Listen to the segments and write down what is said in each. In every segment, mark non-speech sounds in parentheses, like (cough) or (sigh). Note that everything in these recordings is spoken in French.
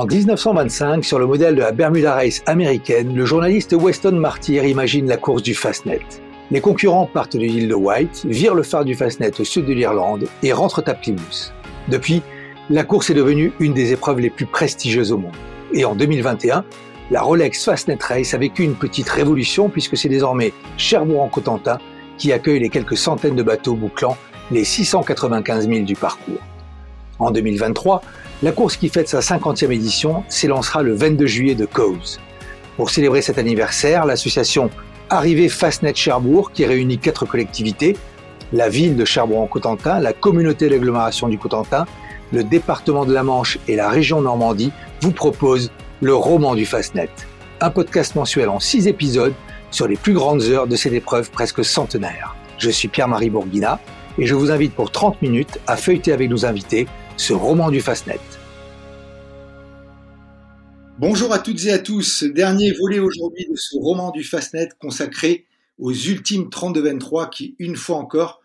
En 1925, sur le modèle de la Bermuda Race américaine, le journaliste Weston Martyr imagine la course du Fastnet. Les concurrents partent de l'île de White, virent le phare du Fastnet au sud de l'Irlande et rentrent à Plymouth. Depuis, la course est devenue une des épreuves les plus prestigieuses au monde. Et en 2021, la Rolex Fastnet Race a vécu une petite révolution puisque c'est désormais Cherbourg en Cotentin qui accueille les quelques centaines de bateaux bouclant les 695 000 du parcours. En 2023, la course qui fête sa 50e édition s'élancera le 22 juillet de Cowes. Pour célébrer cet anniversaire, l'association Arrivée Fastnet Cherbourg, qui réunit quatre collectivités, la ville de Cherbourg-en-Cotentin, la communauté d'agglomération du Cotentin, le département de la Manche et la région Normandie, vous propose le roman du Fastnet, un podcast mensuel en six épisodes sur les plus grandes heures de cette épreuve presque centenaire. Je suis Pierre-Marie Bourguina et je vous invite pour 30 minutes à feuilleter avec nos invités ce roman du Fastnet. Bonjour à toutes et à tous. Dernier volet aujourd'hui de ce roman du Fastnet consacré aux ultimes 32-23 qui, une fois encore,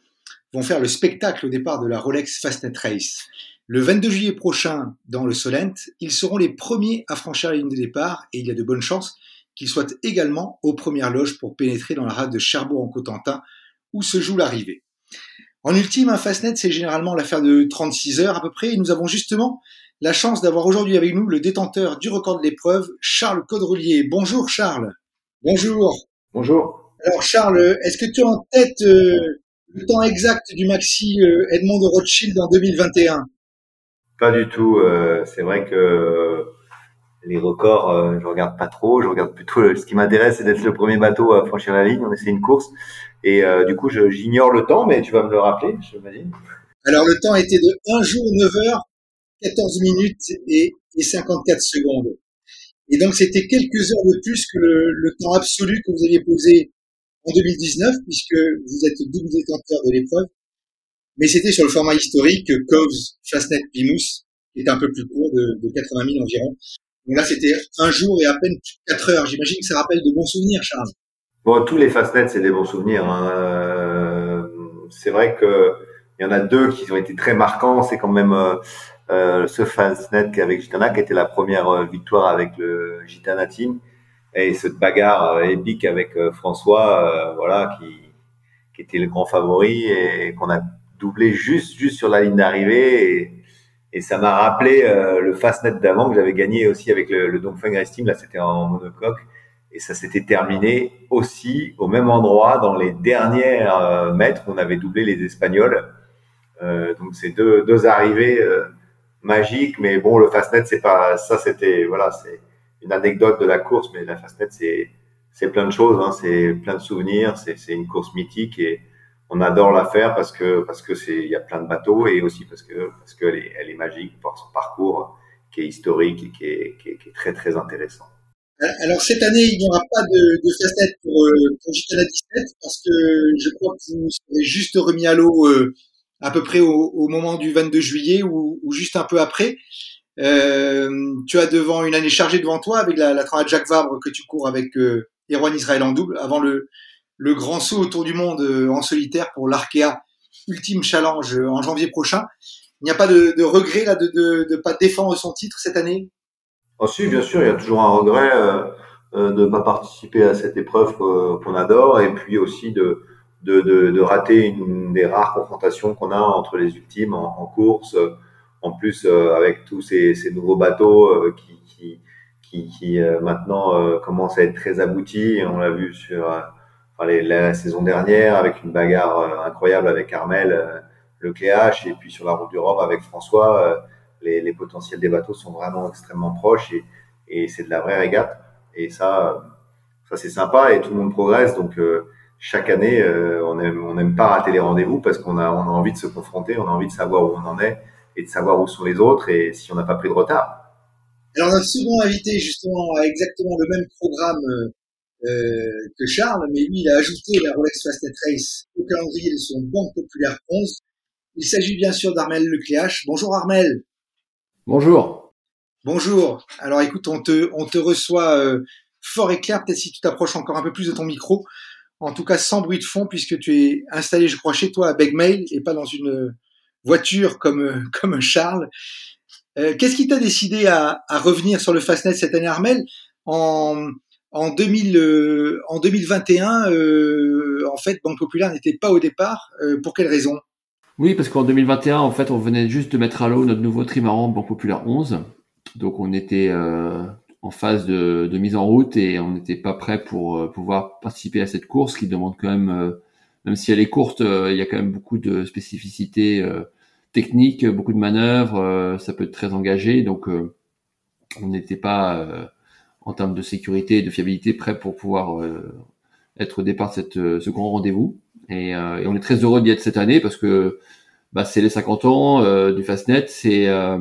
vont faire le spectacle au départ de la Rolex Fastnet Race. Le 22 juillet prochain, dans le Solent, ils seront les premiers à franchir la ligne de départ et il y a de bonnes chances qu'ils soient également aux premières loges pour pénétrer dans la rade de Cherbourg en Cotentin où se joue l'arrivée. En ultime, un Fastnet, c'est généralement l'affaire de 36 heures à peu près, et nous avons justement la chance d'avoir aujourd'hui avec nous le détenteur du record de l'épreuve, Charles Caudrelier. Bonjour Charles. Bonjour. Bonjour. Alors Charles, est-ce que tu as en tête euh, le temps exact du maxi euh, Edmond de Rothschild en 2021 Pas du tout. Euh, c'est vrai que les records, euh, je regarde pas trop. Je regarde plutôt ce qui m'intéresse, c'est d'être le premier bateau à franchir la ligne. On essaie une course et euh, du coup, j'ignore le temps, mais tu vas me le rappeler, je Alors le temps était de 1 jour 9 heures 14 minutes et, et 54 secondes. Et donc c'était quelques heures de plus que le, temps absolu que vous aviez posé en 2019, puisque vous êtes double détenteur de l'épreuve. Mais c'était sur le format historique Coves Fastnet Plymouth, qui était un peu plus court, de, de 80 000 environ. Là, c'était un jour et à peine 4 heures. J'imagine que ça rappelle de bons souvenirs, Charles. Bon, tous les Fastnet, c'est des bons souvenirs. Hein. Euh, c'est vrai que il y en a deux qui ont été très marquants. C'est quand même euh, euh ce Fastnet avec Gitana, qui était la première euh, victoire avec le Gitana Team, et cette bagarre épique avec François, voilà, qui, était le grand favori et qu'on a doublé juste juste sur la ligne d'arrivée. Et ça m'a rappelé euh, le Fastnet d'avant que j'avais gagné aussi avec le, le Dongfeng Race. Là, c'était en monocoque. Et ça s'était terminé aussi au même endroit dans les dernières euh, mètres. On avait doublé les Espagnols. Euh, donc, c'est deux, deux arrivées euh, magiques. Mais bon, le Fastnet, c'est pas ça. C'était voilà, c'est une anecdote de la course. Mais la Fastnet, c'est c'est plein de choses. Hein, c'est plein de souvenirs. C'est une course mythique et on adore la faire parce que parce que c'est il y a plein de bateaux et aussi parce que parce qu'elle est elle est magique par son parcours qui est historique et qui est, qui est, qui est très très intéressant. Alors cette année, il n'y aura pas de, de Fastnet pour, euh, pour Gitana 17 parce que je crois que vous serez juste remis à l'eau euh, à peu près au, au, moment du 22 juillet ou, ou juste un peu après. Euh, tu as devant une année chargée devant toi avec la, la Transat Jacques Vabre que tu cours avec euh, Erwan Israël en double avant le, le grand saut autour du monde euh, en solitaire pour l'Arkea Ultime Challenge euh, en janvier prochain. Il n'y a pas de, regret là de ne pas défendre son titre cette année? Oh, Si, bien sûr, il y a toujours un regret euh, de ne pas participer à cette épreuve qu'on adore et puis aussi de, de, rater une des rares confrontations qu'on a entre les ultimes en, course. En plus, avec tous ces, nouveaux bateaux qui, qui, qui maintenant commencent à être très aboutis. On l'a vu sur la saison dernière avec une bagarre euh, incroyable avec Armel euh, le Cléache et puis sur la route du Rhum avec François, euh, les, potentiels des bateaux sont vraiment extrêmement proches et, c'est de la vraie régate. Et ça, ça c'est sympa et tout le monde progresse. Donc chaque année, on aime, n'aime pas rater les rendez-vous parce qu'on a, envie de se confronter, on a envie de savoir où on en est et de savoir où sont les autres et si on n'a pas pris de retard. Alors notre second invité justement a exactement le même programme euh, que Charles, mais lui, il a ajouté la Rolex Fastnet Race au calendrier de son Banque Populaire 11. Il s'agit bien sûr d'Armel Lecléache. Bonjour Armel. Bonjour. Bonjour. Alors écoute, on te, on te reçoit euh, fort et clair, peut-être si tu t'approches encore un peu plus de ton micro. En tout cas, sans bruit de fond, puisque tu es installé, je crois, chez toi à Begmail et pas dans une voiture comme, (laughs) comme Charles. Qu'est-ce qui t'a décidé à, à, revenir sur le Fastnet cette année, Armel? En, en, 2000, en 2021, en fait, Banque Populaire n'était pas au départ. pour quelle raison? Oui, parce qu'en 2021, en fait, on venait juste de mettre à l'eau notre nouveau trimaran Banque Populaire 11. Donc, on était euh, en phase de, mise en route et on n'était pas prêt pour euh, pouvoir participer à cette course qui demande quand même, euh, même si elle est courte, il y a quand même beaucoup de spécificités techniques, beaucoup de manœuvres, ça peut être très engagé. Donc, on n'était pas, en termes de sécurité et de fiabilité, prêt pour pouvoir être au départ de cette, ce grand rendez-vous. Et, euh, et, on est très heureux d'y être cette année parce que bah, c'est les 50 ans euh, du Fastnet. C'est euh,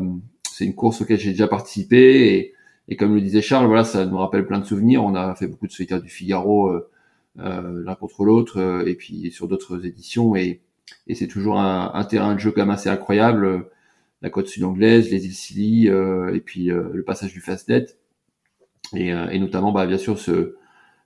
une course auquel j'ai déjà participé et, et, comme le disait Charles, voilà, ça nous rappelle plein de souvenirs. On a fait beaucoup de solitaires du Figaro euh, l'un contre l'autre et puis sur d'autres éditions et, et c'est toujours un, un, terrain de jeu quand même assez incroyable. La côte sud-anglaise, les îles Scilly et puis le passage du Fastnet et, et notamment bah, bien sûr ce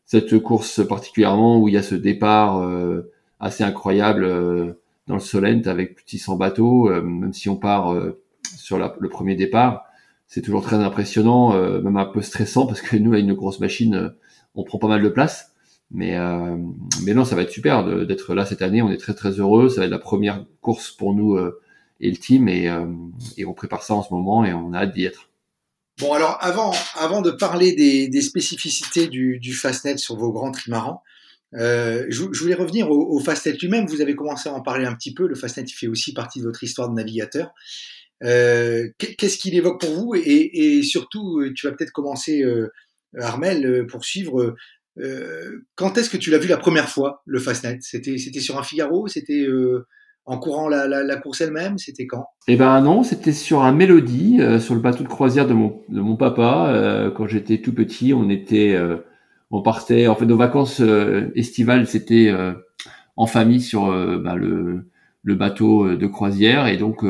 cette course particulièrement où il y a ce départ euh, assez incroyable euh, dans le Solent avec plus de 600 bateaux, euh, même si on part euh, sur la, le premier départ, c'est toujours très impressionnant, même un peu stressant parce que nous avec une grosse machine, on prend pas mal de place. Mais, mais non, ça va être super d'être là cette année. On est très très heureux. Ça va être la première course pour nous et le team et, et on prépare ça en ce moment et on a hâte d'y être. Bon, alors avant, avant de parler des, des spécificités du, du Fastnet sur vos grands trimarans, euh, je, je, voulais revenir au, au Fastnet lui-même. Vous avez commencé à en parler un petit peu. Le Fastnet, il fait aussi partie de votre histoire de navigateur. Euh, Qu'est-ce qu'il évoque pour vous? Et, et, surtout, tu vas peut-être commencer, euh, Armel, euh, pour suivre. Euh, quand est-ce que tu l'as vu la première fois, le Fastnet? C'était sur un Figaro? C'était euh, en courant la, la, la course elle-même C'était quand? Eh ben non, c'était sur un Mélodie, sur le bateau de croisière de mon, de mon papa. quand j'étais tout petit, on était on partait, en fait, nos vacances euh, estivales, c'était euh, en famille sur euh, bah, le, le, bateau de croisière. Et donc,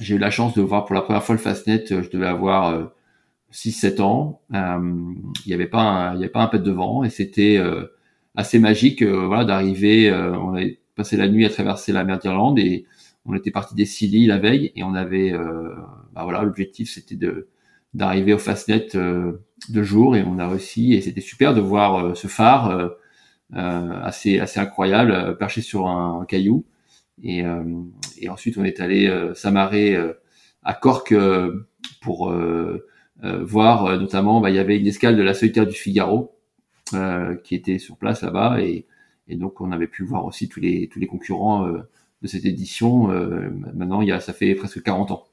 j'ai eu la chance de voir pour la première fois le Fastnet. Je devais avoir 6-7 ans. Il n'y avait pas un, il y avait pas un pet de vent et c'était assez magique, voilà, d'arriver. on passé la nuit à traverser la mer d'Irlande et on était parti des Scilly la veille et on avait, bah voilà, l'objectif c'était de d'arriver au Fastnet euh, de jour et on a réussi et c'était super de voir euh, ce phare euh, assez assez incroyable perché sur un, caillou et, et ensuite on est allé s'amarrer à Cork pour voir notamment bah, il y avait une escale de la solitaire du Figaro qui était sur place là-bas et, et, donc on avait pu voir aussi tous les tous les concurrents de cette édition maintenant il y a ça fait presque 40 ans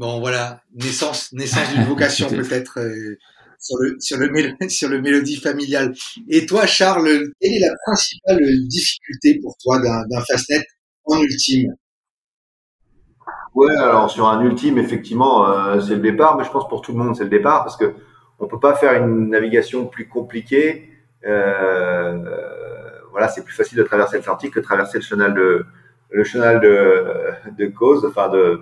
Bon, voilà, naissance, naissance d'une vocation (laughs) peut-être euh, sur le sur le (laughs) sur le mélodie familiale. Et toi, Charles, quelle est la principale difficulté pour toi d'un fastnet en ultime? Ouais, alors sur un ultime, effectivement, euh, c'est le départ, mais je pense pour tout le monde, c'est le départ parce que on peut pas faire une navigation plus compliquée. Euh, voilà, c'est plus facile de traverser l'Atlantique que de traverser le chenal de le chenal de de cause, enfin de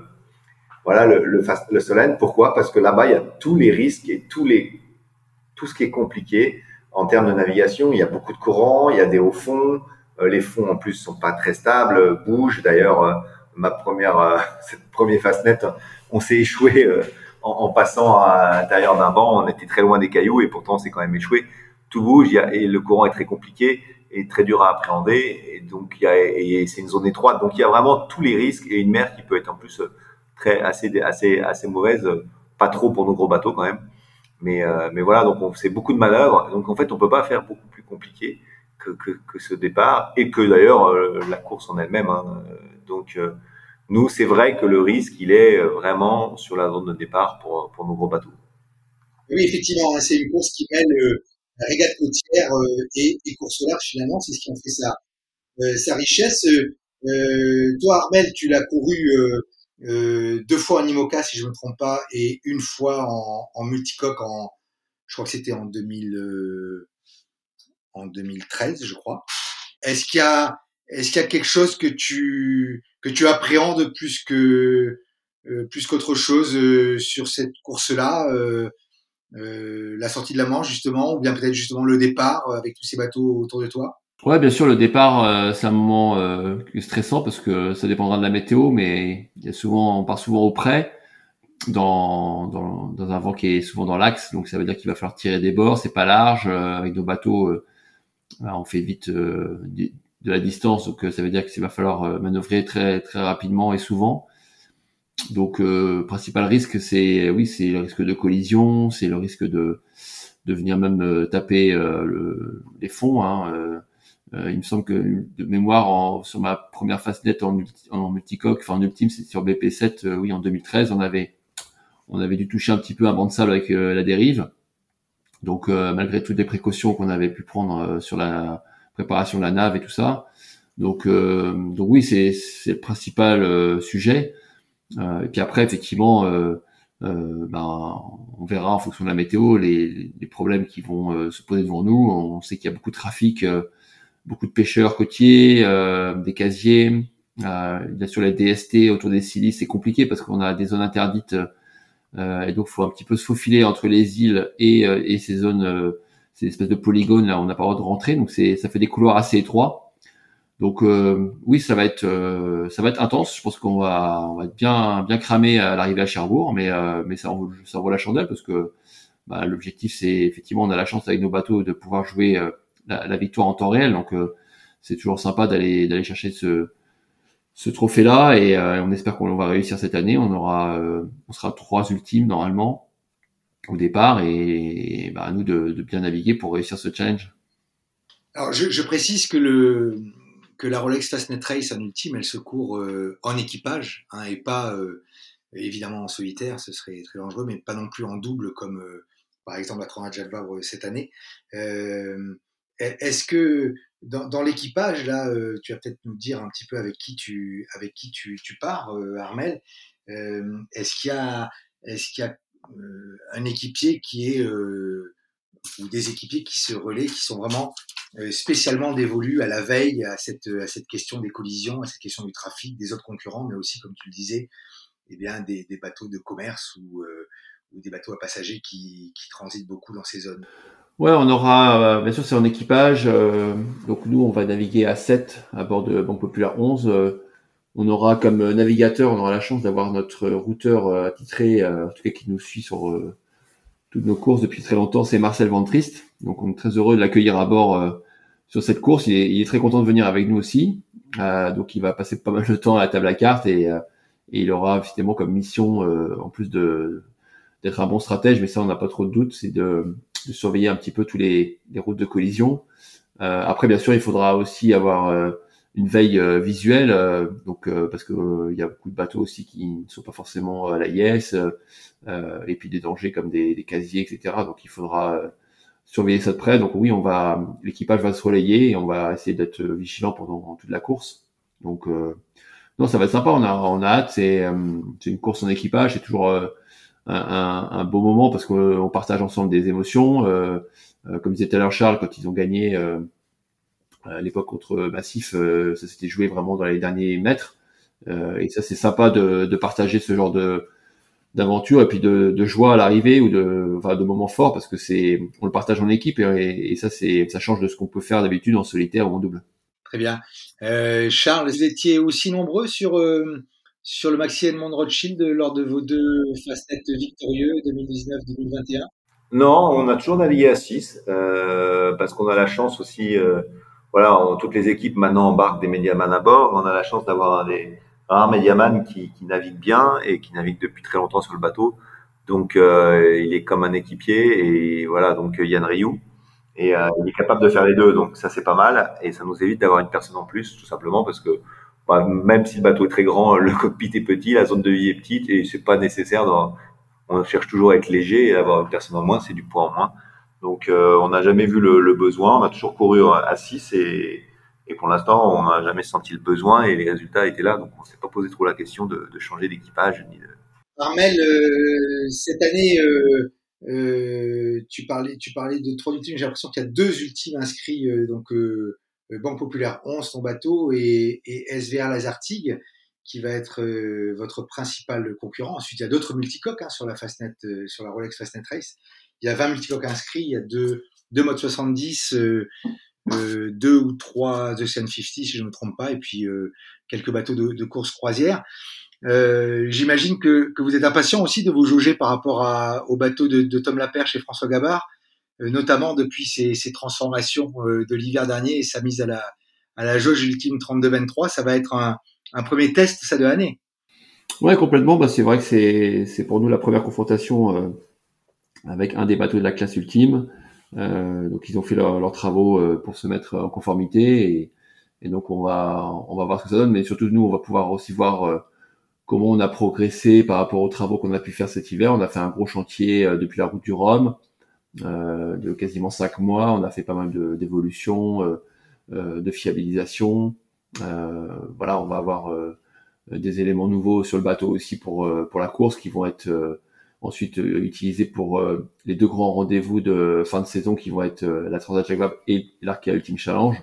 voilà le, le, le Solène. Pourquoi? Parce que là-bas, il y a tous les risques et tous les, tout ce qui est compliqué en termes de navigation. Il y a beaucoup de courants, il y a des hauts fonds. Euh, les fonds, en plus, sont pas très stables, bougent. D'ailleurs, euh, ma première, (laughs) cette premier fastnet, on s'est échoué en, en, passant à l'intérieur d'un banc. On était très loin des cailloux et pourtant, on s'est quand même échoué. Tout bouge a, et le courant est très compliqué et très dur à appréhender. Et donc, il y a, c'est une zone étroite. Donc, il y a vraiment tous les risques et une mer qui peut être en plus très assez assez assez mauvaise, pas trop pour nos gros bateaux quand même. Mais euh, mais voilà, donc c'est beaucoup de manœuvres. Donc en fait, on peut pas faire beaucoup plus compliqué que que, que ce départ et que d'ailleurs euh, la course en elle-même. Hein. Donc euh, nous, c'est vrai que le risque, il est vraiment sur la zone de départ pour pour nos gros bateaux. Oui, effectivement, hein, c'est une course qui mêle régate côtière et, et course au large finalement, c'est ce qui en fait sa sa richesse. toi, Armel, tu l'as couru euh, deux fois en IMOCA si je me trompe pas et une fois en, en multicoque en je crois que c'était en 2000 euh, en 2013 je crois est-ce qu'il y a est-ce qu'il y a quelque chose que tu que tu appréhendes plus que euh, plus qu'autre chose euh, sur cette course là la sortie de la Manche justement ou bien peut-être justement le départ avec tous ces bateaux autour de toi? Ouais, bien sûr, le départ, c'est un moment stressant parce que ça dépendra de la météo, mais il y a souvent, on part souvent au près dans, un vent qui est souvent dans l'axe, donc ça veut dire qu'il va falloir tirer des bords, c'est pas large, avec nos bateaux, on fait vite de la distance, donc ça veut dire qu'il va falloir manœuvrer très très rapidement et souvent. Donc, euh, principal risque, c'est oui, c'est le risque de collision, c'est le risque de de venir même euh, taper euh, le, les fonds. Hein, euh, il me semble que de mémoire, sur ma première Fastnet en, en multicoque, enfin en ultime, c'est sur BP7, oui, en 2013, on avait on avait dû toucher un petit peu un banc de sable avec la dérive. Donc, malgré toutes les précautions qu'on avait pu prendre sur la préparation de la nave et tout ça, donc donc oui, c'est c'est le principal sujet. Euh, et puis après, effectivement, euh, euh, ben, on verra en fonction de la météo les, les problèmes qui vont se poser devant nous. On sait qu'il y a beaucoup de trafic, beaucoup de pêcheurs côtiers, des casiers. bien sûr, les DST autour des silices, c'est compliqué parce qu'on a des zones interdites et donc il faut un petit peu se faufiler entre les îles et, et ces zones, ces espèces de polygones là, on n'a pas le droit de rentrer, donc ça fait des couloirs assez étroits. Donc euh, oui, ça va être euh, ça va être intense. Je pense qu'on va on va être bien bien cramé à l'arrivée à Cherbourg, mais euh, mais ça en, vaut la chandelle parce que bah, l'objectif c'est effectivement on a la chance avec nos bateaux de pouvoir jouer la, victoire en temps réel. Donc c'est toujours sympa d'aller d'aller chercher ce ce trophée là et on espère qu'on va réussir cette année. On aura on sera trois ultimes normalement au départ et, bah, à nous de, bien naviguer pour réussir ce challenge. Alors je précise que le que la Rolex Fastnet Race en ultime, elle se court euh, en équipage hein, et pas euh, évidemment en solitaire, ce serait très dangereux, mais pas non plus en double comme euh, par exemple la Transat Jacques Vabre cette année. Est-ce que dans, dans l'équipage, là, tu vas peut-être nous dire un petit peu avec qui tu, avec qui tu, tu pars, Armel. est-ce qu'il y a, est-ce qu'il y a un équipier qui est ou des équipiers qui se relaient, qui sont vraiment euh, spécialement dévolus à la veille, à cette, à cette question des collisions, à cette question du trafic, des autres concurrents, mais aussi, comme tu le disais, eh bien, des, bateaux de commerce ou, euh, ou, des bateaux à passagers qui, transitent beaucoup dans ces zones. Ouais, on aura, euh, bien sûr, c'est en équipage. donc, nous, on va naviguer à 7 à bord de Banque Populaire 11. on aura comme navigateur, on aura la chance d'avoir notre routeur attitré, en tout cas qui nous suit sur toutes nos courses depuis très longtemps, c'est Marcel Ventrist. Donc on est très heureux de l'accueillir à bord euh, sur cette course. Il est, il est, très content de venir avec nous aussi. Euh, donc il va passer pas mal de temps à la table à cartes et, euh, et il aura finalement comme mission, euh, en plus de d'être un bon stratège, mais ça on n'a pas trop de doute, c'est de, de, surveiller un petit peu tous les, les routes de collision. après bien sûr il faudra aussi avoir une veille euh, visuelle, euh, donc euh, parce que il y a beaucoup de bateaux aussi qui ne sont pas forcément à la IS, et puis des dangers comme des, casiers, etc. Donc il faudra surveiller ça de près. Donc oui, on va, l'équipage va se relayer et on va essayer d'être vigilant pendant toute la course. Donc non, ça va être sympa. On a, on a hâte. C'est, c'est une course en équipage. C'est toujours un, un, un, beau moment parce qu'on partage ensemble des émotions. comme disait tout à l'heure Charles, quand ils ont gagné à l'époque contre Massif, euh, ça s'était joué vraiment dans les derniers mètres. Euh, et ça, c'est sympa de, de, partager ce genre de d'aventure et puis de, de joie à l'arrivée ou de, enfin, de moments forts parce que c'est on le partage en équipe et, et ça c'est ça change de ce qu'on peut faire d'habitude en solitaire ou en double. Très bien. Euh, Charles, vous étiez aussi nombreux sur euh, sur le Maxi Edmond Rothschild lors de vos deux Fastnet victorieux 2019-2021 Non, on a toujours navigué à 6 euh, parce qu'on a la chance aussi voilà, toutes les équipes maintenant embarquent des médiamans à bord. On a la chance d'avoir des rares médiamans qui, qui naviguent bien et qui naviguent depuis très longtemps sur le bateau. Donc, euh, il est comme un équipier et voilà, donc Yann Rioux. Et euh, il est capable de faire les deux, donc ça c'est pas mal et ça nous évite d'avoir une personne en plus, tout simplement parce que bah, même si le bateau est très grand, le cockpit est petit, la zone de vie est petite et c'est pas nécessaire. on cherche toujours à être léger et avoir une personne en moins, c'est du poids en moins. Donc euh, on n'a jamais vu le, le, besoin, on a toujours couru à 6 et, et pour l'instant on n'a jamais senti le besoin et les résultats étaient là, donc on s'est pas posé trop la question de, de changer d'équipage. Ni de... Armel, euh, cette année, euh, euh, tu parlais, tu parlais de trois ultimes. J'ai l'impression qu'il y a deux ultimes inscrits, euh, donc Banque Populaire 11, ton bateau, et, et SVR Lazartigue, qui va être votre principal concurrent. Ensuite, il y a d'autres multicoques hein, sur la Fastnet, sur la Rolex Fastnet Race il y a 20 multicoques inscrits, il y a deux, deux modes 70, euh, euh, deux ou trois Ocean 50 si je ne me trompe pas, et puis euh, quelques bateaux de, de course croisière. Euh, J'imagine que, que, vous êtes impatient aussi de vous jauger par rapport à, au bateau de, de Tom Laperche et François Gabard, euh, notamment depuis ces, ces transformations euh, de l'hiver dernier et sa mise à la, à la jauge ultime 32-23. Ça va être un, un, premier test ça de l'année. Ouais, complètement. Bah, c'est vrai que c'est pour nous la première confrontation avec un des bateaux de la classe ultime. Euh, donc ils ont fait leurs leur travaux euh, pour se mettre en conformité et, et, donc on va on va voir ce que ça donne. Mais surtout nous, on va pouvoir aussi voir comment on a progressé par rapport aux travaux qu'on a pu faire cet hiver. On a fait un gros chantier euh, depuis la route du Rhum euh, de quasiment cinq mois. On a fait pas mal d'évolutions, de, euh, de, fiabilisation. voilà, on va avoir des éléments nouveaux sur le bateau aussi pour pour la course qui vont être ensuite utilisés pour les deux grands rendez-vous de fin de saison qui vont être la Transat Jacques Vabre et l'Arkea Ultimate Challenge.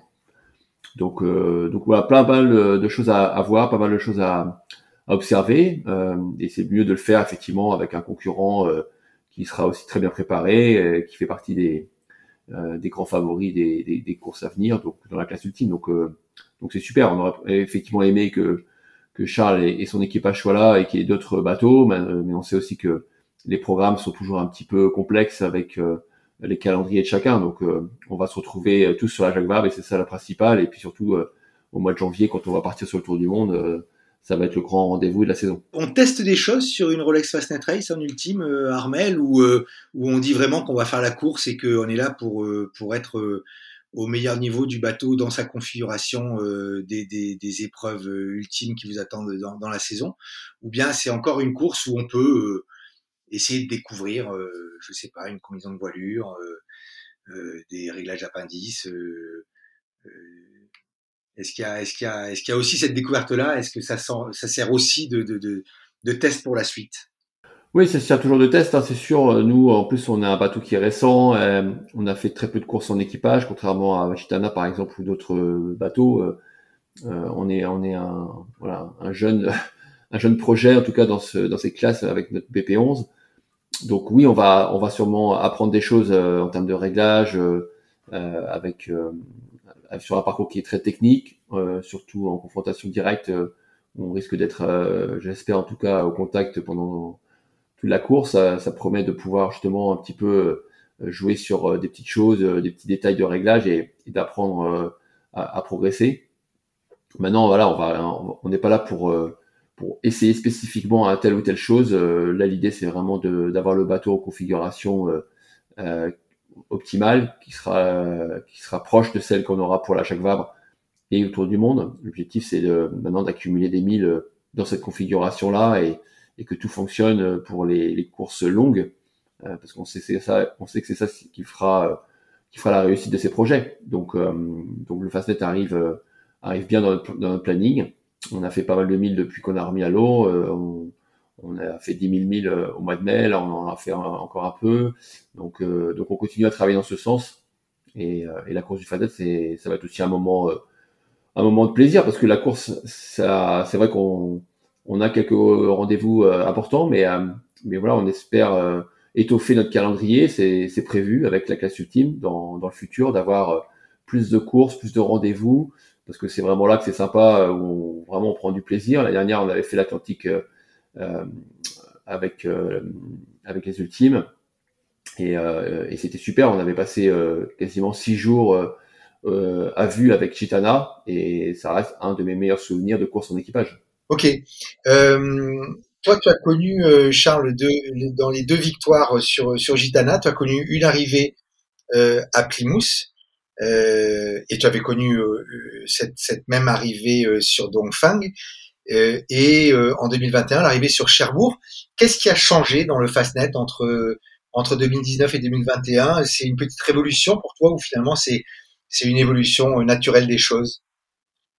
Donc, donc voilà, plein, mal de choses à, à voir, pas mal de choses à, à observer. Euh, et c'est mieux de le faire effectivement avec un concurrent euh, qui sera aussi très bien préparé, euh, qui fait partie des, des grands favoris des, des, des, courses à venir, donc dans la classe ultime. Donc donc c'est super. On aurait effectivement aimé que que Charles et, son équipage soient là et qu'il y ait d'autres bateaux, mais, on sait aussi que les programmes sont toujours un petit peu complexes avec les calendriers de chacun. Donc, on va se retrouver tous sur la Jacques Vabre et c'est ça la principale. Et puis surtout, au mois de janvier, quand on va partir sur le Tour du Monde, ça va être le grand rendez-vous de la saison. On teste des choses sur une Rolex Fastnet Race en ultime, euh, Armel, où, euh, où on dit vraiment qu'on va faire la course et qu'on est là pour, euh, pour être euh, au meilleur niveau du bateau dans sa configuration euh, des, des, des, épreuves ultimes qui vous attendent dans, dans la saison, ou bien c'est encore une course où on peut essayer de découvrir, je sais pas, une combinaison de voilure, des réglages appendices est-ce qu'il y a, est-ce qu'il y a, est-ce qu'il y a aussi cette découverte-là? Est-ce que ça, sent, ça sert aussi de, de, de, de test pour la suite? Oui, ça sert toujours de test, hein, c'est sûr. Nous, en plus, on a un bateau qui est récent. Euh, on a fait très peu de courses en équipage, contrairement à Machitana, par exemple, ou d'autres bateaux. Euh, euh, on est, on est un, voilà, un jeune, (laughs) un jeune projet, en tout cas dans, ce, dans ces classes avec notre BP11. Donc oui, on va, on va sûrement apprendre des choses en termes de réglage, avec euh, sur un parcours qui est très technique, euh, surtout en confrontation directe. Euh, on risque d'être, j'espère en tout cas, au contact pendant toute la course. Ça, ça, promet de pouvoir justement un petit peu jouer sur des petites choses, des petits détails de réglage et, d'apprendre à, à, progresser. Maintenant, voilà, on va, on n'est pas là pour pour essayer spécifiquement à telle ou telle chose. là, l'idée, c'est vraiment d'avoir le bateau en configuration euh, optimale qui sera qui sera proche de celle qu'on aura pour la Jacques Vabre et autour du monde. L'objectif c'est de, maintenant d'accumuler des milles dans cette configuration là et, et que tout fonctionne pour les, les courses longues euh, parce qu'on sait c'est ça on sait que c'est ça qui fera qui fera la réussite de ces projets. Donc euh, donc le Fastnet arrive euh, arrive bien dans notre, dans notre, planning. On a fait pas mal de milles depuis qu'on a remis à l'eau. On, on a fait 10 000 milles au mois de mai, là on en a fait encore un peu. Donc, euh, donc on continue à travailler dans ce sens. Et, euh, la course du Fadet, ça va être aussi un moment, euh, un moment de plaisir parce que la course, c'est vrai qu'on on a quelques rendez-vous importants, mais, mais voilà, on espère étoffer notre calendrier. C'est, prévu avec la classe ultime dans le futur d'avoir plus de courses, plus de rendez-vous, parce que c'est vraiment là que c'est sympa, où on, vraiment on prend du plaisir. La dernière, on avait fait l'Atlantique euh, avec euh, avec les ultimes et, euh, c'était super. On avait passé quasiment six jours à vue avec Chitana et ça reste un de mes meilleurs souvenirs de course en équipage. Ok. Euh, toi, tu as connu Charles dans les deux victoires sur sur Gitana. Tu as connu une arrivée euh, à Plymouth euh, et tu avais connu cette, cette, même arrivée sur Dongfang. Euh, et euh, en 2021 l'arrivée sur Cherbourg. Qu'est-ce qui a changé dans le Fastnet entre entre 2019 et 2021 C'est une petite révolution pour toi ou finalement c'est c'est une évolution euh, naturelle des choses?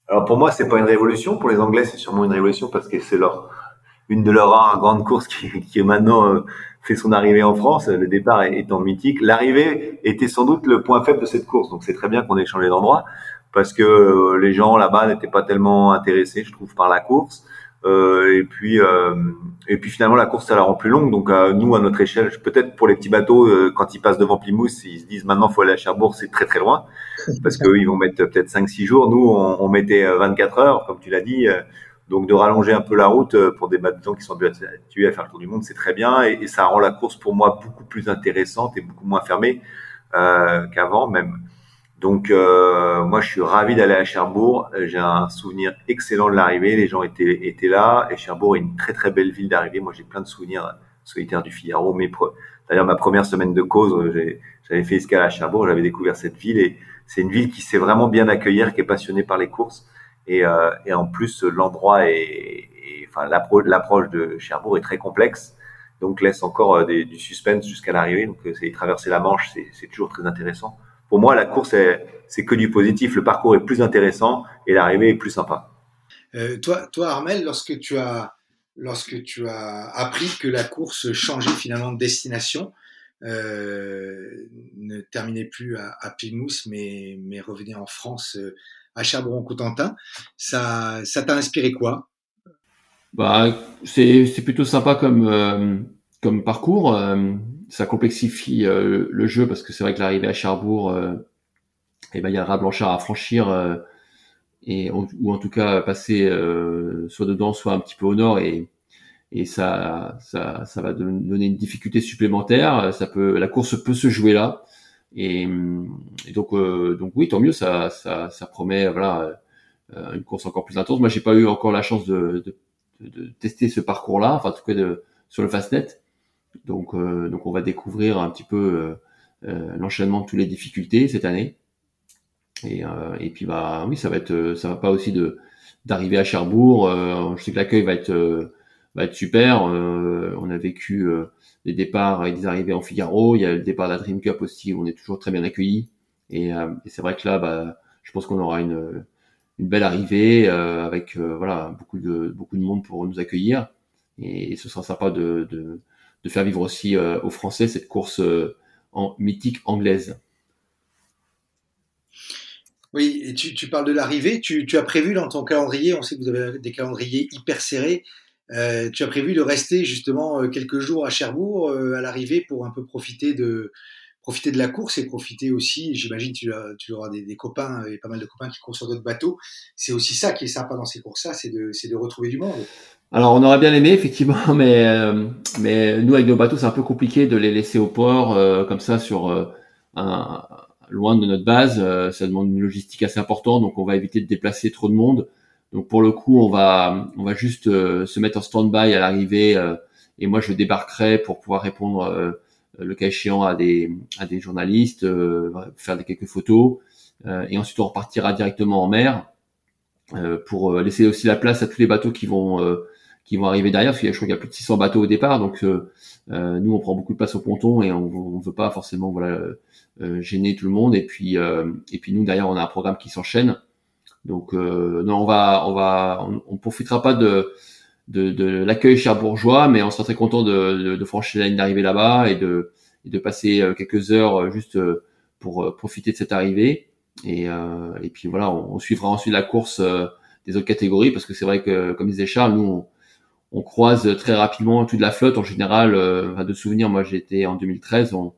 Alors pour moi c'est pas une révolution, pour les Anglais c'est sûrement une révolution parce que c'est leur une de leurs rares grandes courses qui, qui maintenant fait son arrivée en France, le départ étant mythique. L'arrivée était sans doute le point faible de cette course, donc c'est très bien qu'on ait changé d'endroit parce que euh, les gens là-bas n'étaient pas tellement intéressés, je trouve, par la course. et puis et puis finalement la course ça la rend plus longue. Donc nous à notre échelle, peut-être pour les petits bateaux, quand ils passent devant Plymouth, ils se disent maintenant faut aller à Cherbourg, c'est très très loin parce qu'eux ils vont mettre peut-être 5-6 jours. Nous on, on mettait 24 heures, comme tu l'as dit. Donc de rallonger un peu la route euh, pour des bateaux qui sont habitués à faire le tour du monde, c'est très bien et, ça rend la course pour moi beaucoup plus intéressante et beaucoup moins fermée euh, qu'avant même. Donc euh, moi je suis ravi d'aller à Cherbourg. J'ai un souvenir excellent de l'arrivée. Les gens étaient étaient là et Cherbourg est une très très belle ville d'arrivée. Moi j'ai plein de souvenirs solitaires du Figaro. D'ailleurs ma première semaine de cause, j'avais fait escale à Cherbourg. J'avais découvert cette ville et c'est une ville qui sait vraiment bien accueillir, qui est passionnée par les courses. Et, euh, et en plus, l'endroit est, enfin, l'approche de Cherbourg est très complexe, donc laisse encore euh, du suspense jusqu'à l'arrivée. Donc, euh, c'est traverser la Manche, c'est toujours très intéressant. Pour moi, la course, c'est que du positif. Le parcours est plus intéressant et l'arrivée est plus sympa. Euh, toi, toi, Armel, lorsque tu as lorsque tu as appris que la course changeait finalement de destination, euh, ne terminait plus à, à mais, mais revenait en France à Cherbourg-en-Cotentin. Ça, ça t'a inspiré quoi? Bah, c'est, c'est plutôt sympa comme euh, comme parcours. Euh, ça complexifie euh, le jeu parce que c'est vrai que l'arrivée à Cherbourg, eh ben il y a un rat blanchard à franchir et ou en tout cas passer soit dedans, soit un petit peu au nord et et ça, ça, ça va donner une difficulté supplémentaire. Ça peut, la course peut se jouer là. Et, donc, euh, donc oui, tant mieux, ça, ça, ça promet voilà euh, une course encore plus intense. Moi, j'ai pas eu encore la chance de, de, de tester ce parcours-là, enfin en tout cas de, sur le Fastnet. Donc, euh, donc on va découvrir un petit peu l'enchaînement de toutes les difficultés cette année. Et, et puis bah oui, ça va être, ça va pas aussi de d'arriver à Cherbourg. je sais que l'accueil va être va être super. on a vécu des départs et des arrivées en Figaro. Il y a le départ de la Dream Cup aussi où on est toujours très bien accueillis. Et, euh, c'est vrai que là, bah, je pense qu'on aura une, belle arrivée euh, avec euh, beaucoup de monde pour nous accueillir. Et, ce sera sympa de, faire vivre aussi aux Français cette course mythique anglaise. Oui, et tu, parles de l'arrivée. Tu, as prévu dans ton calendrier, on sait que vous avez des calendriers hyper serrés. Euh, tu as prévu de rester justement euh, quelques jours à Cherbourg euh, à l'arrivée pour un peu profiter de profiter de la course et profiter aussi, j'imagine tu, tu auras des, des, copains et pas mal de copains qui courent sur d'autres bateaux. C'est aussi ça qui est sympa dans ces courses-là, c'est de, de retrouver du monde. Alors on aurait bien aimé effectivement, (laughs) mais mais nous avec nos bateaux c'est un peu compliqué de les laisser au port comme ça sur un, loin de notre base. ça demande une logistique assez importante, donc on va éviter de déplacer trop de monde. Donc pour le coup, on va on va juste euh, se mettre en stand-by à l'arrivée euh, et moi je débarquerai pour pouvoir répondre euh, le cas échéant à des à des journalistes, faire quelques photos et ensuite on repartira directement en mer pour laisser aussi la place à tous les bateaux qui vont qui vont arriver derrière parce qu'il y a je crois qu'il y a plus de 600 bateaux au départ donc nous on prend beaucoup de place au ponton et on, ne veut pas forcément voilà gêner tout le monde et puis et puis nous derrière on a un programme qui s'enchaîne donc euh, non, on va, on va, on, profitera pas de de, de l'accueil cherbourgeois, mais on sera très content de, de, de franchir la ligne d'arrivée là-bas et de, de passer euh, quelques heures euh, juste pour profiter de cette arrivée. Et, puis voilà, on, suivra ensuite la course des autres catégories parce que c'est vrai que, comme disait Charles, nous on, on, croise très rapidement toute la flotte en général. Euh, de souvenirs, moi j'étais en 2013, on,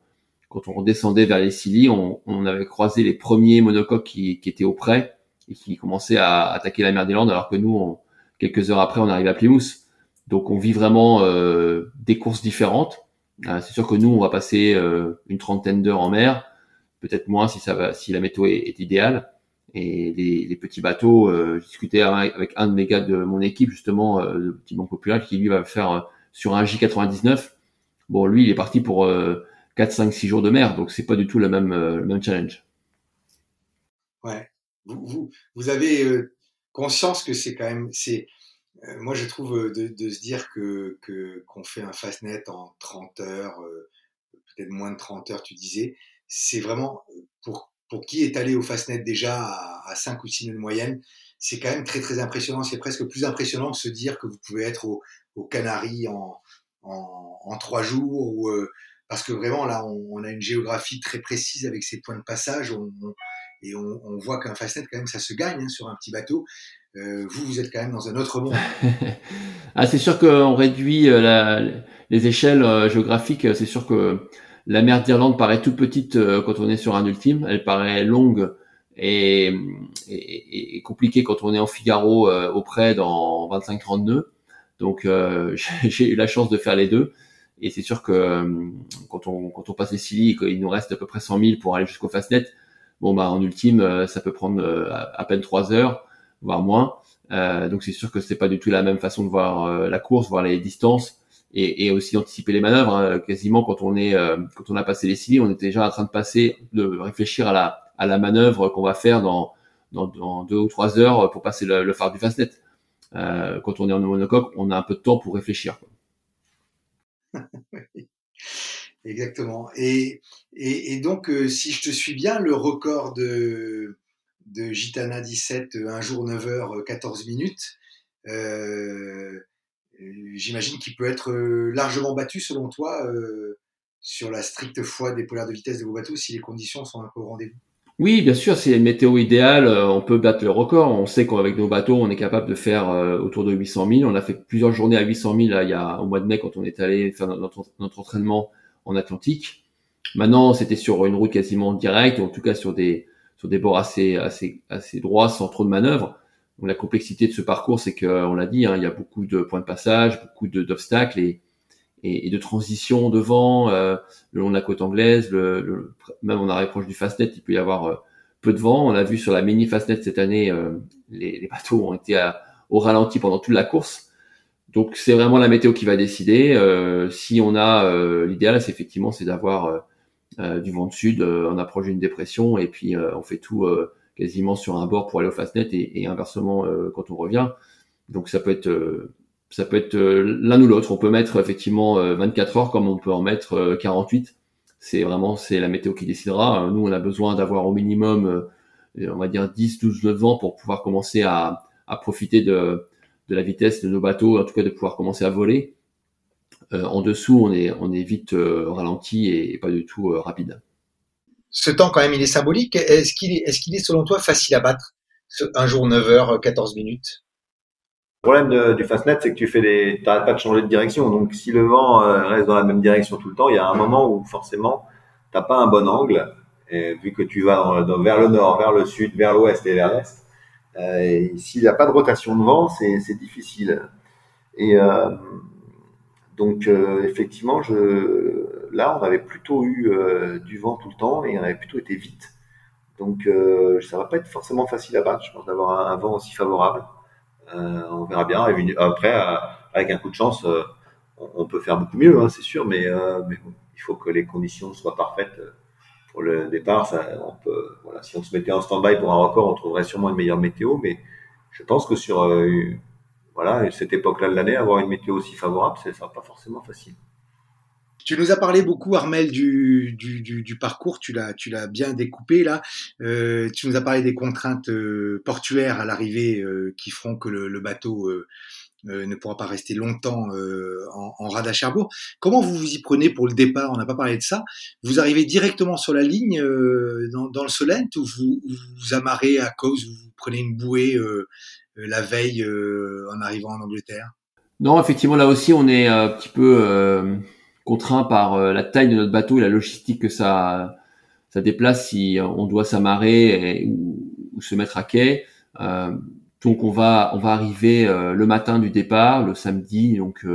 quand on redescendait vers les Scilly, on, on, avait croisé les premiers monocoques qui, qui étaient au près et qui commençait à attaquer la mer des Landes, alors que nous, quelques heures après, on arrive à Plymouth. Donc on vit vraiment euh, des courses différentes. Euh, c'est sûr que nous, on va passer euh, une trentaine d'heures en mer, peut-être moins si ça va, si la météo est, idéale. Et les, les petits bateaux, euh, discuté avec un de mes gars de mon équipe justement, le petit banque populaire, qui lui va faire sur un J99. Bon, lui, il est parti pour 4, 5, 6 jours de mer, donc c'est pas du tout le même, le même challenge. Ouais vous, vous, avez euh, conscience que c'est quand même, c'est, euh, moi je trouve euh, de, de, se dire que qu'on fait un fastnet en 30 heures, peut-être moins de 30 heures, tu disais, c'est vraiment pour pour qui est allé au fastnet déjà à, à 5 ou 6 000 de moyenne, c'est quand même très très impressionnant. C'est presque plus impressionnant de se dire que vous pouvez être au, au Canaries en, en, en 3 jours ou parce que vraiment là on, on, a une géographie très précise avec ces points de passage. Et on, on voit qu'un fastnet quand même ça se gagne hein, sur un petit bateau. Euh, vous, vous êtes quand même dans un autre monde. (laughs) ah, c'est sûr qu'on réduit euh, la, les échelles euh, géographiques. C'est sûr que la mer d'Irlande paraît toute petite quand on est sur un ultime. Elle paraît longue et, et, et compliquée quand on est en Figaro auprès dans 25-30 nœuds. Donc (laughs) j'ai eu la chance de faire les deux. Et c'est sûr que quand on, quand on passe les Scilly, il nous reste à peu près 100 000 pour aller jusqu'au Fastnet, bon bah en ultime, ça peut prendre à peine 3 heures voire moins. Euh, donc c'est sûr que c'est pas du tout la même façon de voir euh, la course, voir les distances et, aussi anticiper les manœuvres. Hein. Quasiment quand on est euh, quand on a passé les cils, on était déjà en train de passer, de réfléchir à la à la manœuvre qu'on va faire dans, dans, dans deux ou trois heures pour passer le, phare du Fastnet. Euh, quand on est en monocoque, on a un peu de temps pour réfléchir. (laughs) Exactement. Et, et, donc, si je te suis bien, le record de, de Gitana 17, euh, un jour 9 h 14 minutes. Euh, j'imagine qu'il peut être euh, largement battu selon toi sur la stricte foi des polaires de vitesse de vos bateaux si les conditions sont un peu au rendez-vous? Oui, bien sûr, c'est une météo idéale, on peut battre le record. On sait qu'avec nos bateaux, on est capable de faire autour de 800 000. On a fait plusieurs journées à 800 000 là, il y a, au mois de mai quand on est allé faire notre entraînement en Atlantique. Maintenant, c'était sur une route quasiment directe, en tout cas sur des, sur des bords assez, assez, assez droits sans trop de manœuvres. Donc, la complexité de ce parcours, c'est qu'on l'a dit, hein, il y a beaucoup de points de passage, beaucoup d'obstacles et, et, de transitions devant, euh, le long de la côte anglaise, le, le, même on arrive proche du Fastnet, il peut y avoir euh, peu de vent. On a vu sur la mini Fastnet cette année, euh, les, les, bateaux ont été au ralenti pendant toute la course. Donc c'est vraiment la météo qui va décider. Euh, si on a l'idéal, c'est effectivement c'est d'avoir euh, du vent de sud, euh, on approche d'une dépression et puis euh, on fait tout quasiment sur un bord pour aller au fastnet et, et inversement quand on revient. Donc ça peut être ça peut être l'un ou l'autre. On peut mettre effectivement 24 heures comme on peut en mettre 48. C'est vraiment c'est la météo qui décidera. Nous on a besoin d'avoir au minimum on va dire 10 12 nœuds de vent pour pouvoir commencer à, à profiter de, de la vitesse de nos bateaux, en tout cas de pouvoir commencer à voler. Euh, en dessous, on est, on est vite euh, ralenti et, pas du tout euh, rapide. Ce temps, quand même, il est symbolique. Est-ce qu'il est, est, qu'il est, selon toi, facile à battre Un jour, 9 heures, 14 minutes? Le problème du Fastnet, c'est que tu fais des, t'arrêtes pas de changer de direction. Donc, si le vent reste dans la même direction tout le temps, il y a un moment où forcément, t'as pas un bon angle, et vu que tu vas vers le nord, vers le sud, vers l'ouest et vers l'est. Euh, S'il n'y a pas de rotation de vent, c'est difficile. Et euh, donc euh, effectivement, là, on avait plutôt eu du vent tout le temps et on avait plutôt été vite. Donc ça va pas être forcément facile à battre, je pense, d'avoir un, vent aussi favorable. on verra bien. après, avec un coup de chance, on, peut faire beaucoup mieux, hein, c'est sûr, mais il faut que les conditions soient parfaites pour le départ. Si on se mettait en stand-by pour un record, on trouverait sûrement une meilleure météo, mais je pense que sur voilà, cette époque-là de l'année, avoir une météo aussi favorable, ce sera pas forcément facile. Tu nous as parlé beaucoup, Armel, du, parcours. Tu l'as, bien découpé là. Euh, tu nous as parlé des contraintes euh, portuaires à l'arrivée euh, qui feront que le, bateau euh, euh, ne pourra pas rester longtemps en, en rade à Cherbourg. Comment vous vous y prenez pour le départ? On n'a pas parlé de ça. Vous arrivez directement sur la ligne dans, dans, le Solent ou vous, vous amarrez à cause, vous prenez une bouée euh, la veille euh, en arrivant en Angleterre? Non, effectivement, là aussi, on est un petit peu euh, contraint par la taille de notre bateau et la logistique que ça ça déplace si on doit s'amarrer ou, ou, se mettre à quai. Euh, donc on va on va arriver le matin du départ, le samedi, donc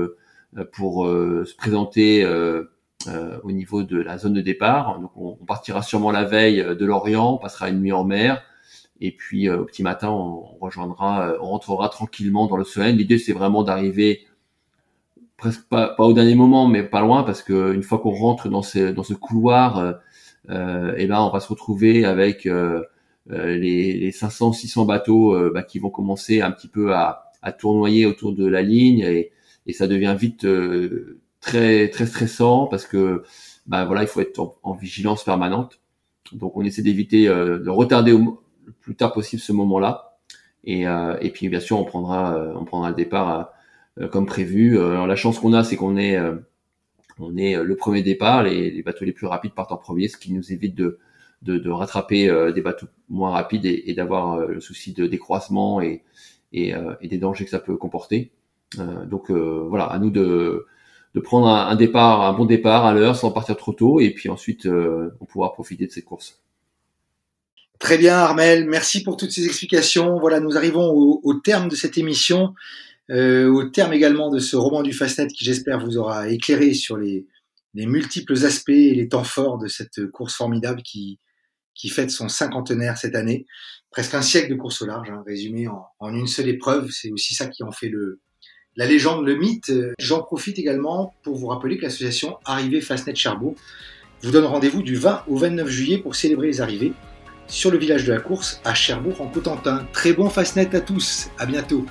pour se présenter au niveau de la zone de départ. Donc on, partira sûrement la veille de Lorient, on passera une nuit en mer, et puis euh, au petit matin, on, rejoindra, euh, on rentrera tranquillement dans le Solène. L'idée, c'est vraiment d'arriver presque pas, au dernier moment, mais pas loin, parce que une fois qu'on rentre dans ce, dans ce couloir, euh, euh et ben on va se retrouver avec les, les 500, 600 bateaux bah, qui vont commencer un petit peu à, à, tournoyer autour de la ligne, et, et ça devient vite très très stressant parce que bah voilà, il faut être en, vigilance permanente. Donc on essaie d'éviter de retarder au, le plus tard possible ce moment-là. Et, euh, et puis bien sûr, on prendra, euh, on prendra le départ euh, comme prévu. Alors, la chance qu'on a, c'est qu'on est, on est le premier départ. Les, les, bateaux les plus rapides partent en premier, ce qui nous évite de, de, rattraper des bateaux moins rapides et, d'avoir le souci de décroissement et, et, des dangers que ça peut comporter. donc voilà, à nous de, prendre un, départ, un bon départ à l'heure sans partir trop tôt et puis ensuite on pourra profiter de cette course. Très bien Armel, merci pour toutes ces explications. Voilà, nous arrivons au, terme de cette émission, euh, au terme également de ce roman du Fastnet qui j'espère vous aura éclairé sur les, multiples aspects et les temps forts de cette course formidable qui, qui fête son cinquantenaire cette année. Presque un siècle de course au large, hein, résumé en, une seule épreuve. C'est aussi ça qui en fait le, la légende, le mythe. J'en profite également pour vous rappeler que l'association Arrivée Fastnet Cherbourg vous donne rendez-vous du 20 au 29 juillet pour célébrer les arrivées sur le village de la course à Cherbourg en Cotentin. Très bon Fastnet à tous, à bientôt.